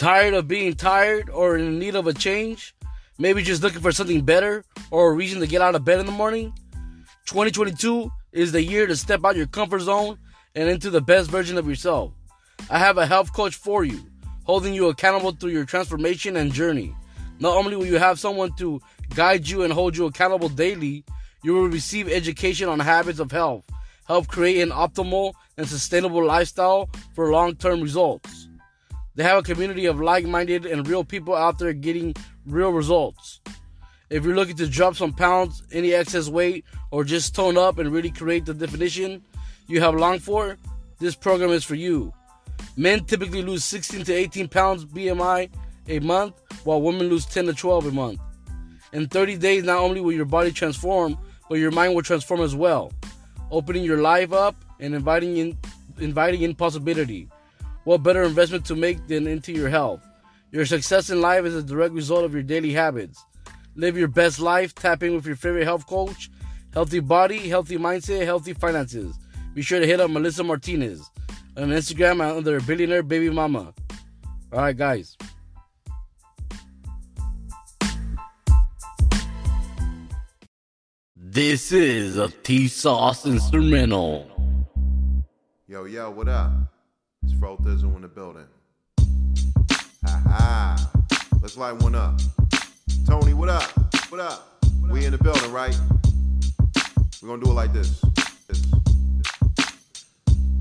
Tired of being tired or in need of a change? Maybe just looking for something better or a reason to get out of bed in the morning? 2022 is the year to step out your comfort zone and into the best version of yourself. I have a health coach for you, holding you accountable through your transformation and journey. Not only will you have someone to guide you and hold you accountable daily, you will receive education on habits of health, help create an optimal and sustainable lifestyle for long term results. They have a community of like minded and real people out there getting real results. If you're looking to drop some pounds, any excess weight, or just tone up and really create the definition you have longed for, this program is for you. Men typically lose 16 to 18 pounds BMI a month, while women lose 10 to 12 a month. In 30 days, not only will your body transform, but your mind will transform as well, opening your life up and inviting in, inviting in possibility. What better investment to make than into your health? Your success in life is a direct result of your daily habits. Live your best life, tap in with your favorite health coach. Healthy body, healthy mindset, healthy finances. Be sure to hit up Melissa Martinez on Instagram under Billionaire Baby Mama. All right, guys. This is a T Sauce instrumental. Yo, yo, what up? It's Fro Thizzle in the building. Ha ha. Let's light one up. Tony, what up? What up? We in the building, right? We're gonna do it like this. this.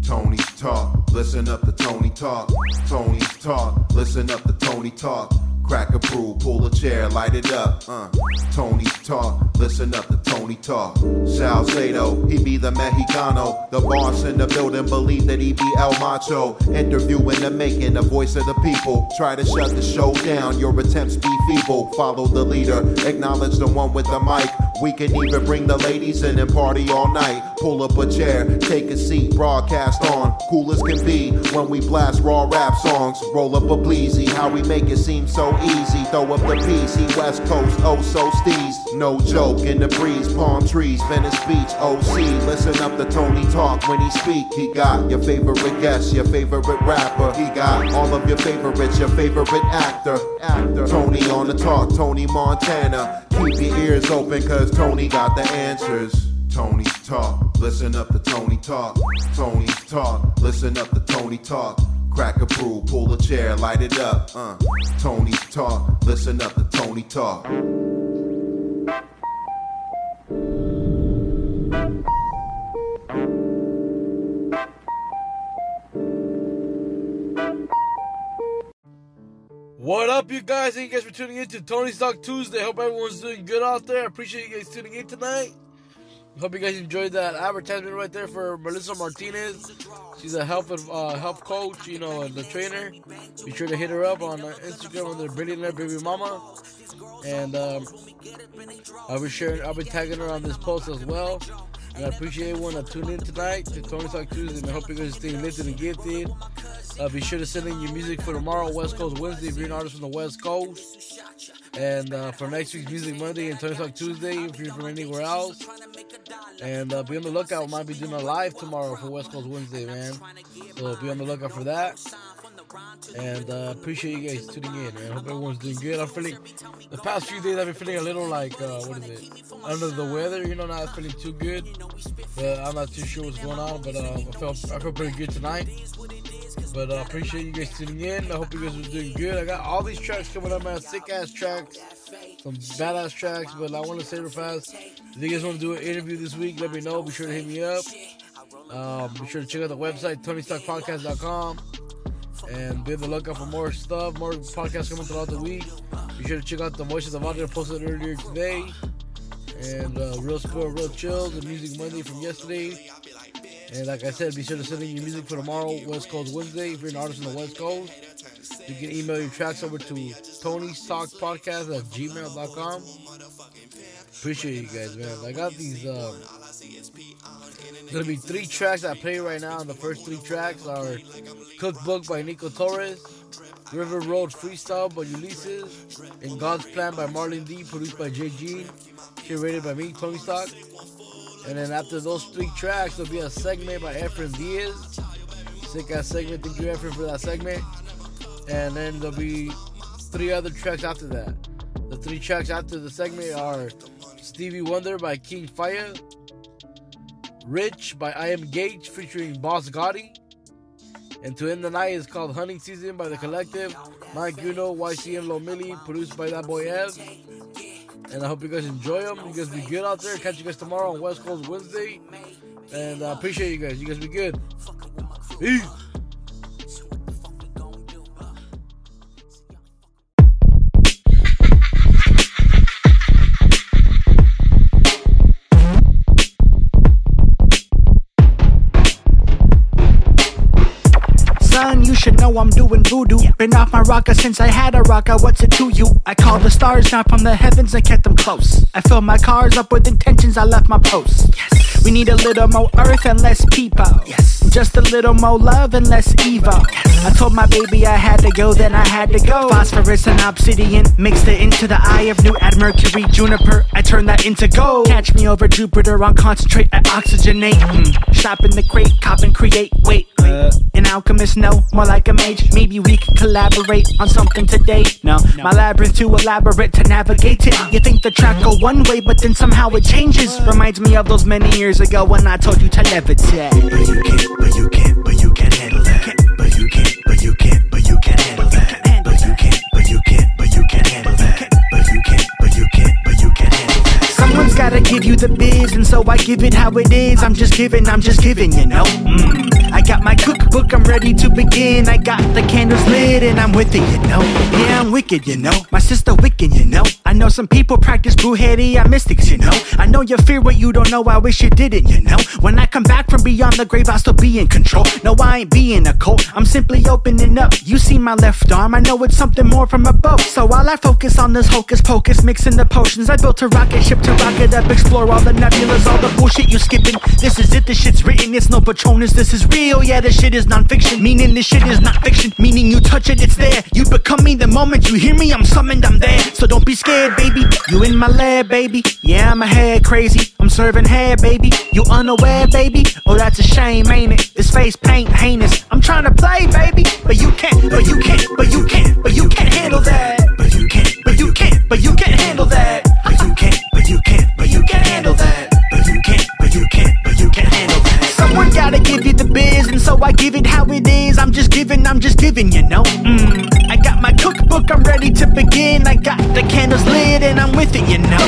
Tony's talk, listen up to Tony talk. Tony's talk, listen up to Tony talk. Crack a pull a chair, light it up. Uh. Tony's talk, listen up to Tony talk. Salcedo, he be the Mexicano. The boss in the building believe that he be El Macho. Interviewing the making, the voice of the people. Try to shut the show down, your attempts be feeble. Follow the leader, acknowledge the one with the mic. We can even bring the ladies in and party all night. Pull up a chair, take a seat, broadcast on. Cool as can be when we blast raw rap songs. Roll up a bleezy, how we make it seem so easy. Throw up the PC, West Coast, oh so steez. No joke in the breeze, palm trees, Venice Beach, OC. Listen up to Tony talk when he speak. He got your favorite guest, your favorite rapper. He got all of your favorites, your favorite actor. Actor. Tony on the talk, Tony Montana. Keep your ears open, cause Tony got the answers. Tony's talk, listen up to Tony talk. Tony's talk, listen up to Tony talk. Crack a brew, pull a chair, light it up. Uh. Tony's talk, listen up to Tony talk. What up, you guys? Thank you guys for tuning in to Tony's Talk Tuesday. Hope everyone's doing good out there. I appreciate you guys tuning in tonight. Hope you guys enjoyed that advertisement right there for Melissa Martinez. She's a health uh, health coach, you know, and the trainer. Be sure to hit her up on Instagram under Billionaire Baby Mama, and um, I'll be sharing, I'll be tagging her on this post as well. And I appreciate everyone that tuned in tonight to Tony's Talk Tuesday, and I hope you guys stay lifted and gifted. Uh, be sure to send in your music for tomorrow, West Coast Wednesday, if you're an artist from the West Coast. And uh, for next week's Music Monday and Tony's Talk Tuesday, if you're from anywhere else. And uh, be on the lookout. We might be doing a live tomorrow for West Coast Wednesday, man. So be on the lookout for that. And uh, appreciate you guys tuning in. Man. I hope everyone's doing good. I'm feeling the past few days. I've been feeling a little like uh, what is it? Under the weather. You know, not feeling too good. But I'm not too sure what's going on. But uh, I felt I feel pretty good tonight. But I uh, appreciate you guys tuning in. I hope you guys are doing good. I got all these tracks coming up, man. Sick ass tracks, some badass tracks. But I want to fast. If you guys want to do an interview this week, let me know. Be sure to hit me up. Um, be sure to check out the website, TonyStockPodcast.com. And be on the lookout for more stuff, more podcasts coming throughout the week. Be sure to check out the Voices of Audio posted earlier today. And uh, Real Spill, Real Chills, the Music Monday from yesterday. And like I said, be sure to send in your music for tomorrow, West Coast Wednesday. If you're an artist on the West Coast, you can email your tracks over to Tony's Talk Podcast at gmail.com. Appreciate you guys, man. I got these. Um, gonna be three tracks I play right now. The first three tracks are Cookbook by Nikko Torres, River Road Freestyle by Ulises, and God's Plan by Marlon D, produced by Jay Jean, curated by me, Tony's Talk. And then after those three tracks, there'll be a segment by Efren Diaz. Sick ass segment. Thank you, Efren, for that segment. and then there'll be three other tracks after that. The three tracks after the segment are Stevie Wonder by KingFyyah, Rich by I Am Gage featuring Boss Gotti, and to end the night is called Hunting Season by The Collective, Mic Uno, YCM Lomili, produced by that boy Ev. And I hope you guys enjoy them. You guys be good out there. Catch you guys tomorrow on West Coast Wednesday. And I appreciate you guys. You guys be good. Peace. I'm doing voodoo. Been off my rocker since I had a rocker. What's it to you? I call the stars down from the heavens and kept them close. I filled my cars up with intentions. I left my posts. Yes. We need a little more earth and less people. Yes. Just a little more love and less evil. Yes. I told my baby I had to go, then I had to go. Phosphorus and obsidian mixed it into the eye of new at mercury juniper. I turned that into gold. Catch me over Jupiter on concentrate. I oxygenate. Mm. Shop in the crate, cop and create. Wait, uh, an alchemist, no, more like a mage. Maybe we could collaborate on something today. No, my labyrinth too elaborate to navigate it. You think the track go one way, but then somehow it changes. Reminds me of those many years ago when I told you to levitate. But you can't, but you can't, but you can't handle that. But you can't, but you can't, but you can't gotta give you the biz, and so I give it how it is. I'm just giving, I'm just giving, you know. Mm. I got my cookbook, I'm ready to begin. I got the candles lit, and I'm with it, you know. Yeah, I'm wicked, you know. My sister wicked, you know. I know some people practice brujeria mystics, you know. I know you fear what you don't know. I wish you didn't, you know. When I come back from beyond the grave, I'll still be in control. No, I ain't being a cult. I'm simply opening up. You see my left arm, I know it's something more from above. So while I focus on this hocus pocus, mixing the potions, I built a rocket ship to rock it explore all the nebulas, all the bullshit you skipping. This is it, this shit's written, it's no Patronus, this is real. Yeah, this shit is non-fiction, meaning this shit is not fiction. Meaning you touch it, it's there. You become me the moment you hear me, I'm summoned, I'm there. So don't be scared, baby. You in my lab, baby. Yeah, I'm a head crazy. I'm serving head, baby. You unaware, baby. Oh, that's a shame, ain't it? This face paint heinous. I'm trying to play, baby, but you can't, but you can't, but you can't, but you can't handle that. But you can't, But you can't, but you can't handle that. So I give it how it is. I'm just giving, I'm just giving, you know. Mm. I got my cookbook, I'm ready to begin. I got the candles lit, and I'm with it, you know.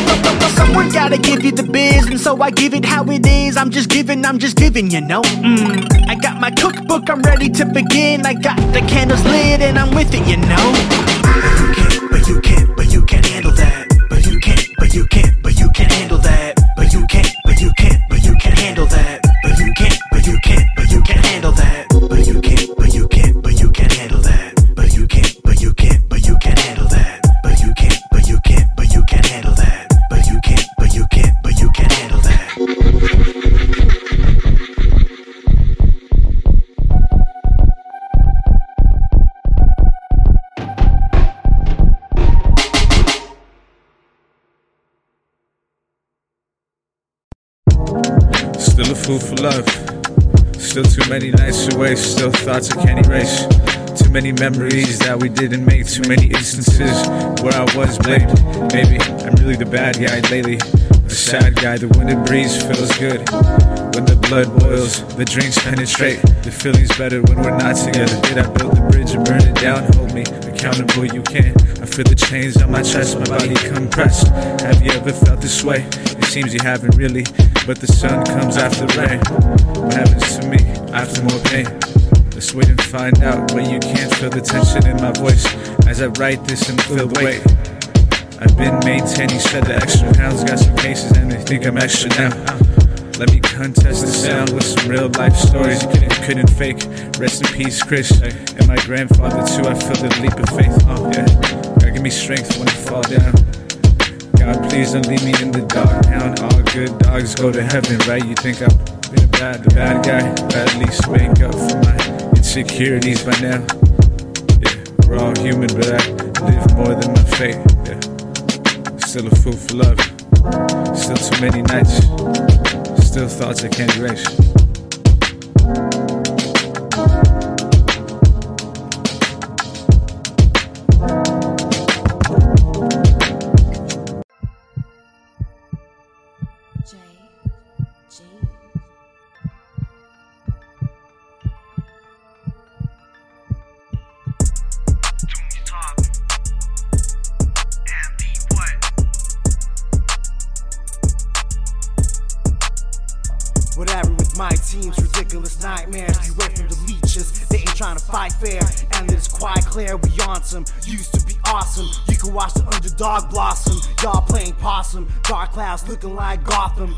Someone gotta give you the biz, and so I give it how it is. I'm just giving, I'm just giving, you know. Mm. I got my cookbook, I'm ready to begin. I got the candles lit, and I'm with it, you know. You can't, but you can't, but you can't handle that. But but you can't, but you can't Fool for love. Still too many nights waste. Still thoughts I can't erase. Too many memories that we didn't make. Too many instances where I was blamed. Maybe I'm really the bad guy lately. The sad guy. The wind and breeze feels good. When the blood boils, the drinks penetrate. The feeling's better when we're not together. Did I build the bridge and burn it down? Hold me accountable, you can't. I feel the chains on my chest, my body compressed. Have you ever felt this way? Seems you haven't really, but the sun comes after rain. What happens to me after more pain? Let's wait and find out. But you can't feel the tension in my voice as I write this and feel the weight. I've been maintaining, said the extra pounds, got some cases and they think I'm extra now. Let me contest the sound with some real life stories couldn't, couldn't fake. Rest in peace, Chris. And my grandfather, too. I feel the leap of faith. Oh, yeah. God, give me strength when I fall down. God, please don't leave me in the dark. Now, all good dogs go to heaven, right? You think I'm been a bad, the bad guy? But at least up for my insecurities by now. Yeah, we're all human, but I live more than my fate. Yeah. Still a fool for love. Still too many nights. Still thoughts I can't erase. Trying to fight fair. And it's quite clear we on some. Used to be awesome. You can watch the underdog blossom. Y'all playing possum. Dark clouds looking like Gotham.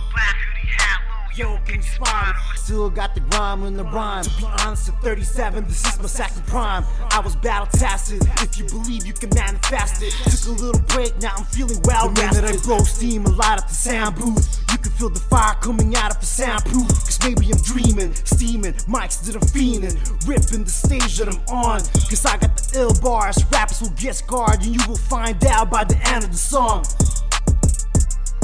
Black hoodie hat, Yo, can you spot it? Still got the grime in the rhyme. To be honest, at 37, this is my second prime. I was battle tested. If you believe you can manifest it. Took a little break, now I'm feeling well the rested. I blow steam and light up the sound booth. You can feel the fire coming out of the soundproof. Cause maybe I'm dreaming, steaming, mics that I'm fiending, ripping the stage that I'm on. Cause I got the ill bars, rappers will get scarred, and you will find out by the end of the song.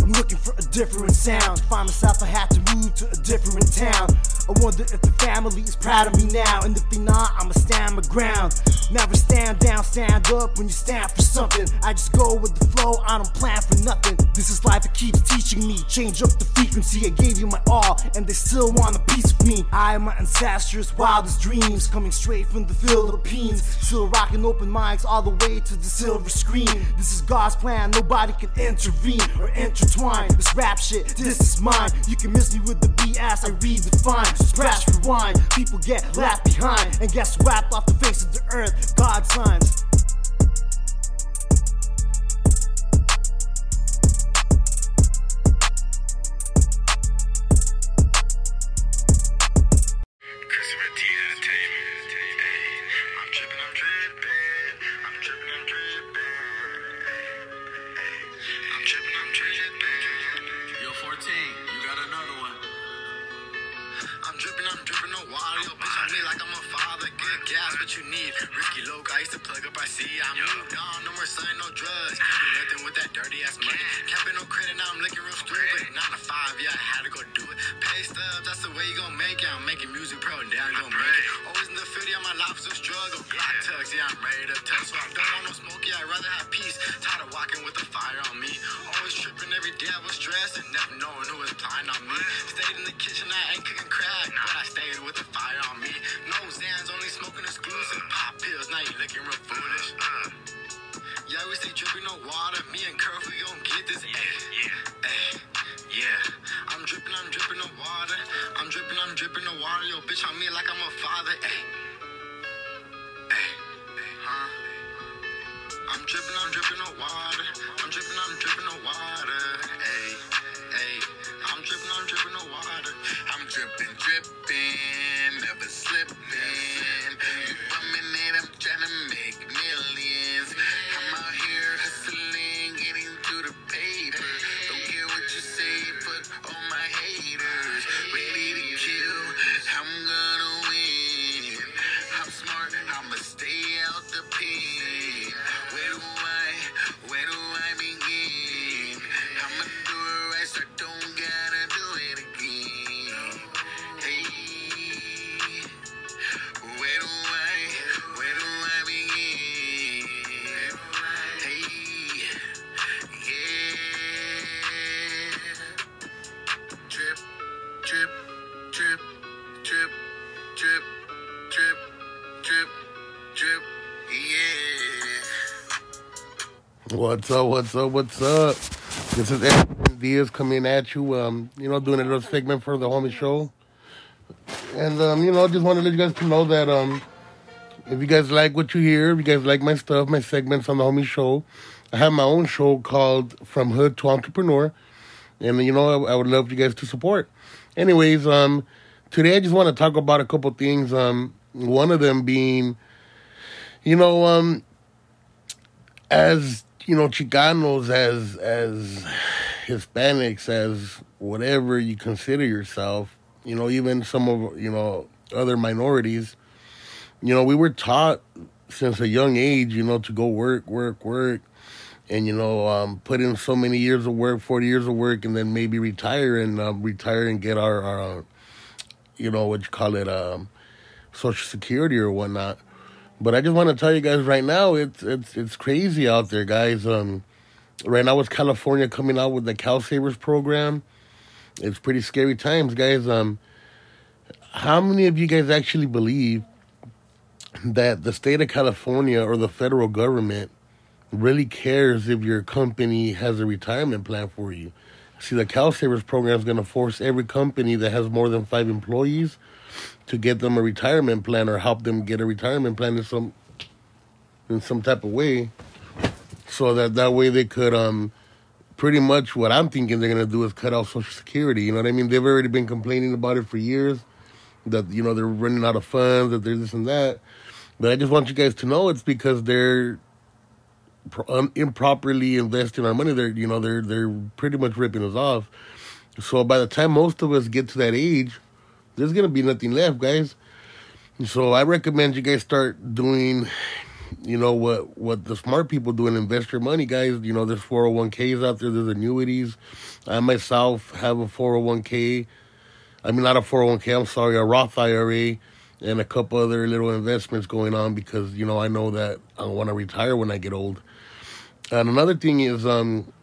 I'm looking for a different sound. Find myself, I had to move to a different town. I wonder if the family is proud of me now. And if they not, I'ma stand my ground. Never stand down, stand up when you stand for something. I just go with the flow, I don't plan for nothing. This is life, it keeps teaching me. Change up the frequency, I gave you my all, and they still want a piece of me. I am my ancestors' wildest dreams, coming straight from the Philippines. Still rocking open mics all the way to the silver screen. This is God's plan, nobody can intervene or intertwine. This rap shit, this is mine. You can miss me with the BS, I redefine. Scratch, rewind, people get left behind and get swept off the face of the earth. God signs. Day, I was stressed and never knowing who was lying on me. Stayed in the kitchen, I ain't cooking crack, but I stayed with the fire on me. No Zans, only smoking exclusive. Pop pills, now you looking real foolish. Uh. Yeah, we stay dripping no water. Me and Curve, we gon' get this. Yeah, yeah, ay, yeah. I'm dripping, I'm dripping no water. I'm dripping, I'm dripping no water. Yo, bitch on me like I'm a father. Ay, ay, ay, huh? I'm dripping, I'm dripping no water. I'm dripping, I'm dripping no water. Hey. Dripping, dripping, What's up? What's up? What's up? This is Efren Diaz coming at you. Um, you know, doing a little segment for the homie show, and um, you know, just want to let you guys know that um, if you guys like what you hear, if you guys like my stuff, my segments on the homie show, I have my own show called From Hood to Entrepreneur, and you know, I, I would love you guys to support. Anyways, um, today I just want to talk about a couple things. Um, one of them being, you know, um, as you know, Chicanos, as as Hispanics, as whatever you consider yourself, you know, even some of you know other minorities, you know, we were taught since a young age, you know, to go work, work, work, and you know, um, put in so many years of work, forty years of work, and then maybe retire and um, retire and get our, our, you know, what you call it, um, social security or whatnot. But I just want to tell you guys right now, it's it's it's crazy out there, guys. Um, right now, with California coming out with the CalSavers program, it's pretty scary times, guys. Um, how many of you guys actually believe that the state of California or the federal government really cares if your company has a retirement plan for you? See, the CalSavers program is going to force every company that has more than five employees to get them a retirement plan or help them get a retirement plan in some in some type of way, so that that way they could um pretty much what I'm thinking they're going to do is cut off Social Security. You know what I mean? They've already been complaining about it for years that you know they're running out of funds, that they're this and that. But I just want you guys to know it's because they're um, improperly investing our money. They're you know they're they're pretty much ripping us off. So by the time most of us get to that age, there's gonna be nothing left, guys. So I recommend you guys start doing, you know what what the smart people do and invest your money, guys. You know there's 401ks out there, there's annuities. I myself have a 401k. I mean not a 401k. I'm sorry, a Roth IRA and a couple other little investments going on because you know I know that I want to retire when I get old. And another thing is, um,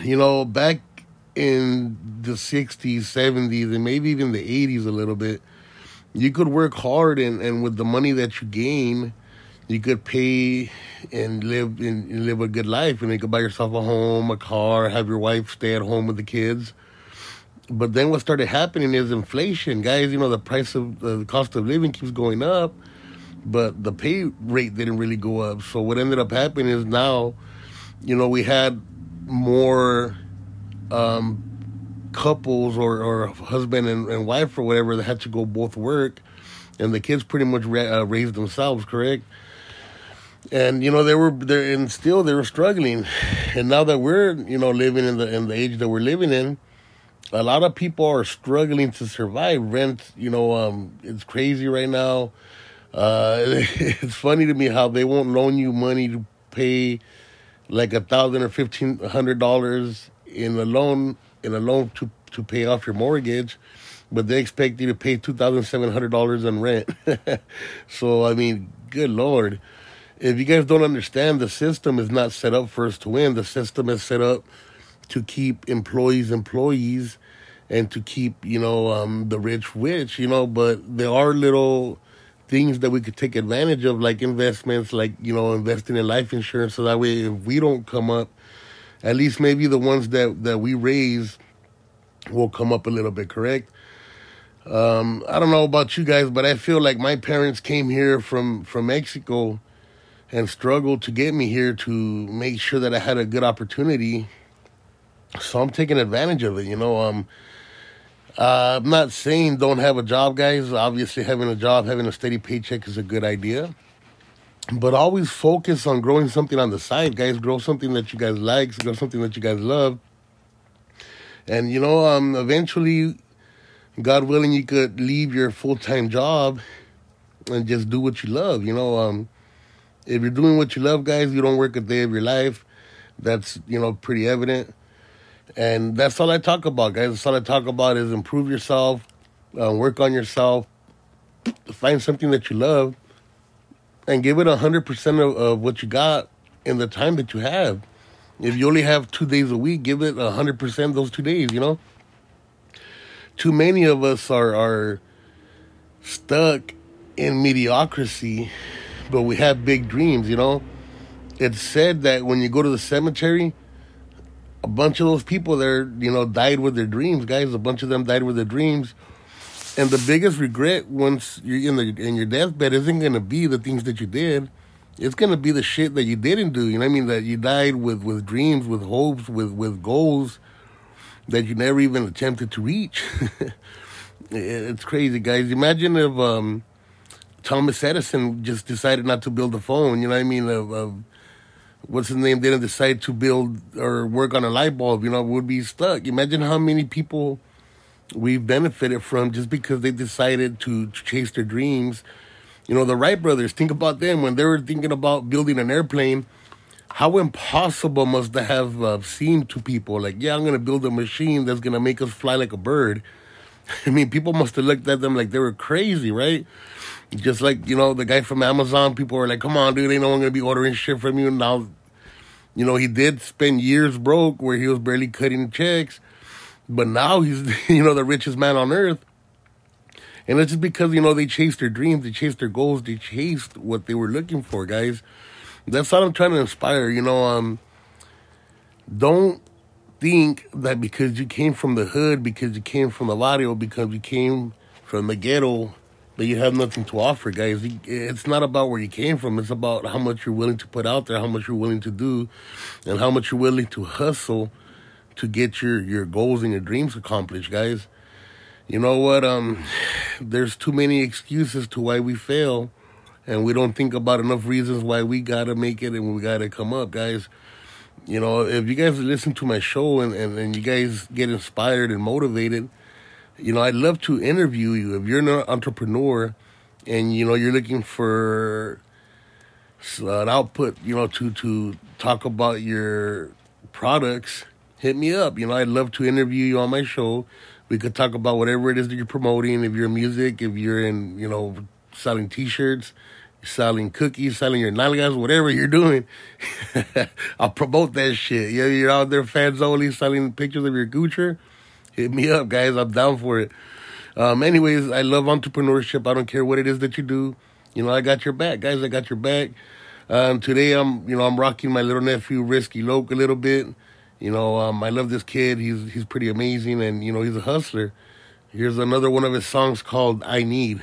you know, back in the '60s, '70s, and maybe even the '80s a little bit, you could work hard and, and with the money that you gain, you could pay and live and, live a good life, and you could buy yourself a home, a car, have your wife stay at home with the kids but then what started happening is inflation, guys. You know, the price of uh, the cost of living keeps going up, but the pay rate didn't really go up. So what ended up happening is now, you know, we had more um, couples or, or husband and, and wife or whatever that had to go both work, and the kids pretty much ra- uh, raised themselves, correct? And you know they were there, and still they were struggling. And now that we're you know living in the in the age that we're living in a lot of people are struggling to survive. Rent, you know, um, it's crazy right now. Uh, it's funny to me how they won't loan you money to pay like a thousand or fifteen hundred dollars in a loan in a loan to to pay off your mortgage, but they expect you to pay two thousand seven hundred dollars on rent. so I mean, good lord. If you guys don't understand, the system is not set up for us to win. The system is set up to keep employees employees and to keep you know um, the rich rich you know but there are little things that we could take advantage of like investments like you know investing in life insurance so that way if we don't come up at least maybe the ones that that we raise will come up a little bit correct um, i don't know about you guys but i feel like my parents came here from from mexico and struggled to get me here to make sure that i had a good opportunity so I'm taking advantage of it. You know, um, uh, I'm not saying don't have a job, guys. Obviously, having a job, having a steady paycheck is a good idea. But always focus on growing something on the side, guys. Grow something that you guys like, grow something that you guys love. And, you know, um, eventually, God willing, you could leave your full time job and just do what you love. You know, um, if you're doing what you love, guys, you don't work a day of your life. That's, you know, pretty evident. And that's all I talk about, guys. That's all I talk about is improve yourself, uh, work on yourself, find something that you love, and give it 100% of, of what you got in the time that you have. If you only have two days a week, give it 100% those two days, you know? Too many of us are, are stuck in mediocrity, but we have big dreams, you know? It's said that when you go to the cemetery, a bunch of those people there, you know, died with their dreams, guys. A bunch of them died with their dreams. And the biggest regret once you're in the in your deathbed isn't gonna be the things that you did. It's gonna be the shit that you didn't do. You know what I mean? That you died with, with dreams, with hopes, with, with goals that you never even attempted to reach. it's crazy, guys. Imagine if um, Thomas Edison just decided not to build a phone. You know what I mean? Of, of what's his name didn't decide to build or work on a light bulb, you know, would be stuck. Imagine how many people we've benefited from just because they decided to chase their dreams. You know, the Wright brothers, think about them when they were thinking about building an airplane. How impossible must that have uh, seemed to people? Like, yeah, I'm going to build a machine that's going to make us fly like a bird. I mean, people must have looked at them like they were crazy, right? Just like, you know, the guy from Amazon, people were like, come on, dude, ain't no one going to be ordering shit from you. Now, you know, he did spend years broke where he was barely cutting checks, but now he's, you know, the richest man on earth. And it's just because, you know, they chased their dreams, they chased their goals, they chased what they were looking for, guys. That's what I'm trying to inspire, you know, um, don't think that because you came from the hood, because you came from the barrio, because you came from the ghetto, that you have nothing to offer, guys. It's not about where you came from. It's about how much you're willing to put out there, how much you're willing to do, and how much you're willing to hustle to get your your goals and your dreams accomplished, guys. You know what? Um, there's too many excuses to why we fail, and we don't think about enough reasons why we gotta make it and we gotta come up, guys. You know, if you guys listen to my show and, and, and you guys get inspired and motivated, you know, I'd love to interview you. If you're an entrepreneur and, you know, you're looking for an output, you know, to, to talk about your products, hit me up. You know, I'd love to interview you on my show. We could talk about whatever it is that you're promoting. If you're music, if you're in, you know, selling T-shirts, selling cookies, selling your nalgas, whatever you're doing, I'll promote that shit. Yeah, you're out there fans only selling pictures of your Gucci. Hit me up, guys. I'm down for it. Um, anyways, I love entrepreneurship. I don't care what it is that you do. You know, I got your back, guys. I got your back. Um, today, I'm, you know, I'm rocking my little nephew Risky Loke a little bit. You know, um, I love this kid. He's he's pretty amazing, and you know, he's a hustler. Here's another one of his songs called "I Need."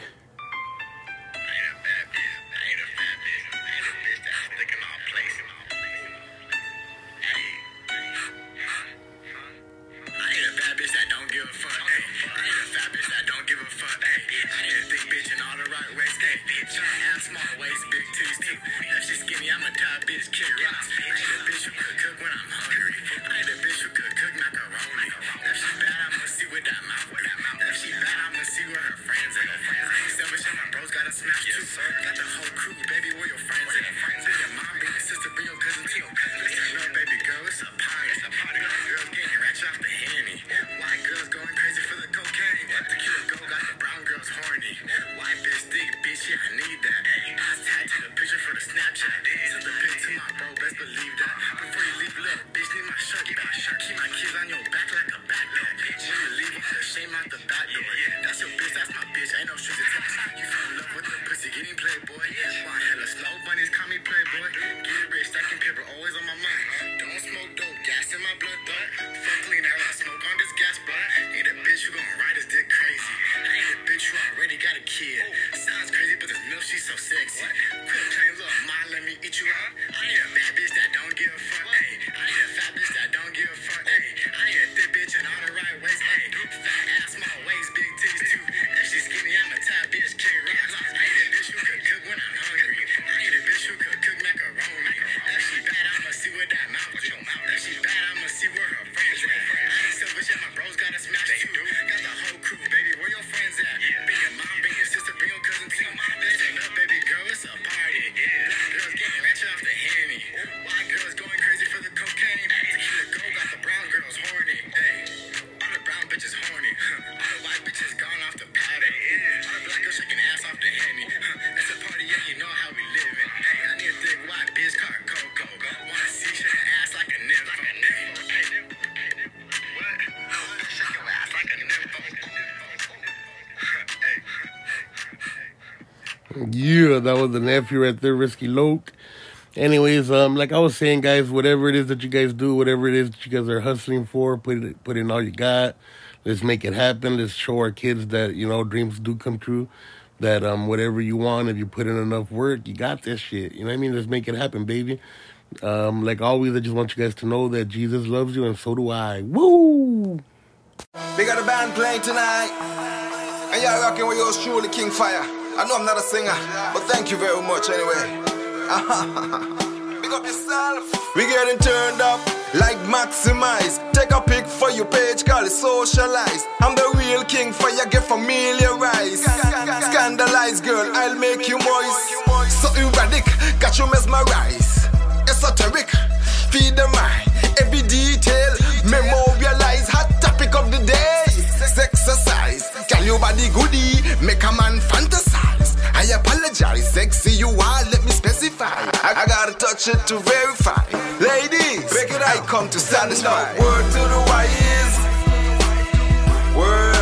That was the nephew right there, Risky Loke. Anyways, um, like I was saying, guys, whatever it is that you guys do, whatever it is that you guys are hustling for, put it, put in all you got. Let's make it happen. Let's show our kids that you know dreams do come true. That um, whatever you want, if you put in enough work, you got this shit. You know what I mean? Let's make it happen, baby. Um, like always, I just want you guys to know that Jesus loves you, and so do I. Woo! They got a band playing tonight, and y'all rocking with yours truly, KingFyyah. I know I'm not a singer, but thank you very much anyway. Big up yourself. We getting turned up like maximize. Take a pic for your page, call it socialize. I'm the real king for fire, get familiarized. Scandalize, girl, I'll make you moist. So erratic, got you mesmerized. Esoteric, feed the mind. Every detail, memorialize. Hot topic of the day. Exercise, can your body goodie, make a man fantasize. I apologize, sexy you are, let me specify. I, I gotta touch it to verify. Ladies, break it I come to satisfy. Word to the wise. Word.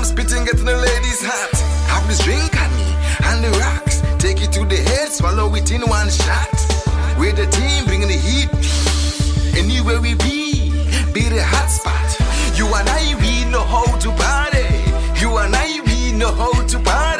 I'm spitting, getting the ladies hot. Have this drink on me and the rocks. Take it to the head, swallow it in one shot. We're the team bringing the heat. Anywhere we be, be the hot spot. You and I, we know how to party. You and I, we know how to party.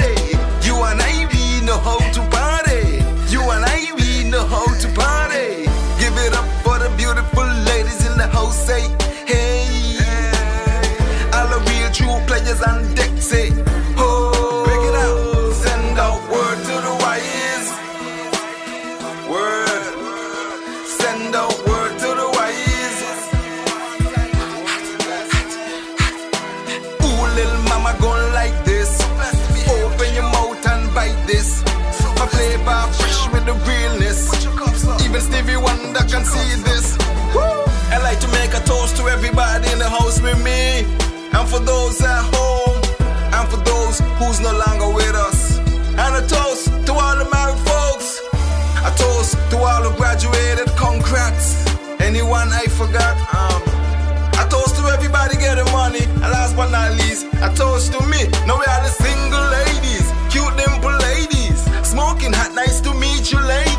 for those at home, and for those who's no longer with us. And a toast to all the married folks, a toast to all the graduated, congrats. Anyone I forgot, um, a toast to everybody getting money, and last but not least, a toast to me. Now we are the single ladies, cute dimple ladies, smoking hot, nice to meet you, ladies.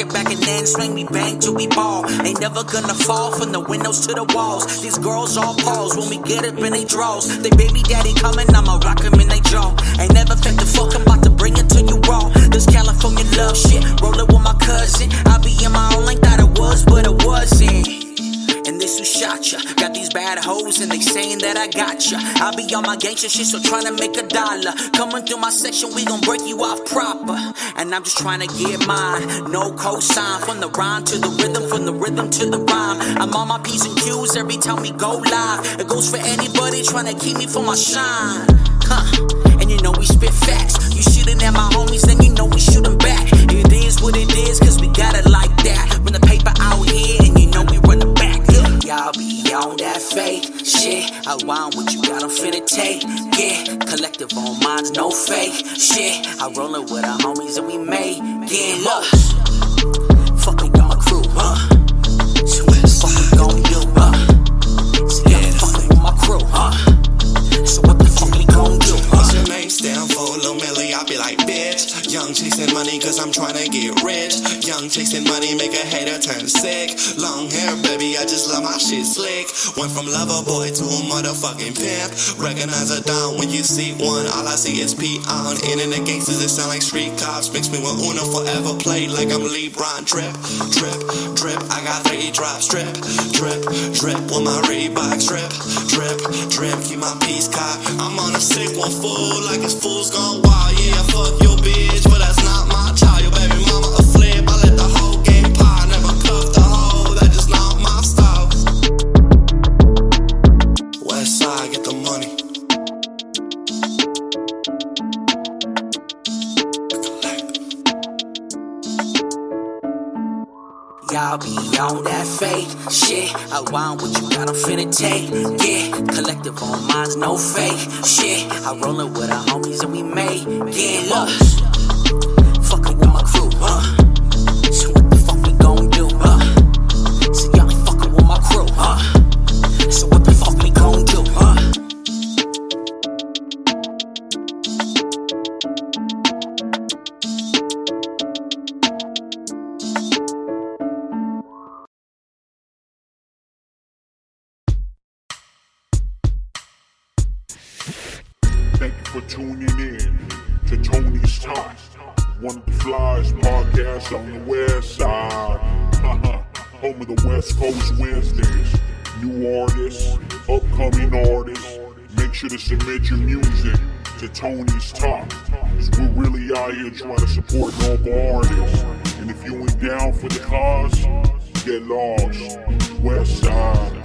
It back and then swing me bang till we ball. Ain't never gonna fall from the windows to the walls. These girls all pause when we get up in they draws. They baby daddy coming, I'ma rock 'em in they jaw. That I. Be on my gangster shit, so tryna make a dollar. Coming through my section, we gon' break you off proper. And I'm just tryna get mine. No cosign from the rhyme to the rhythm, from the rhythm to the rhyme. I'm on my P's and Q's every time we go live. It goes for anybody tryna keep me from my shine. Huh. And you know we spit facts. You shooting at my homies, then you know we shooting back. It is what it is, cause we got it like that. When the paper out here, y'all be on that fake shit. I want what you got, I'm finna take. Yeah, collective on minds, no fake shit. I rollin' with our homies and we made get look. Fucking with my crew, huh? So what the fuck we gon' do, huh? So yeah, fucking with my crew, huh? So what the name stand for? Lil Millie, I be like, bitch. Young chasing money cause I'm tryna get rich. Young chasing money make a hater turn sick. Long hair, baby, I just love my shit slick. Went from lover boy to a motherfucking pimp. Recognize a down when you see one. All I see is P on. the gangsters that sound like street cops. Mix me with Una forever. Play like I'm LeBron. Drip, drip, drip. I got three drops. Drip, drip, drip. With my Reeboks. Drip, drip, drip. Keep my peace cop. I'm on a sick one, fool. Like it's fools gone wild. Yeah, fuck your bitch, but that's not my on that fake shit. I want what you got, I'm finna take. Yeah, collective on minds, no fake shit. I rollin' with our homies and we made get look. Fucking with my crew, huh? To Tony's Talk. 'cause we're really out here trying to support local artists. And if you ain't down for the cause, get lost. West side.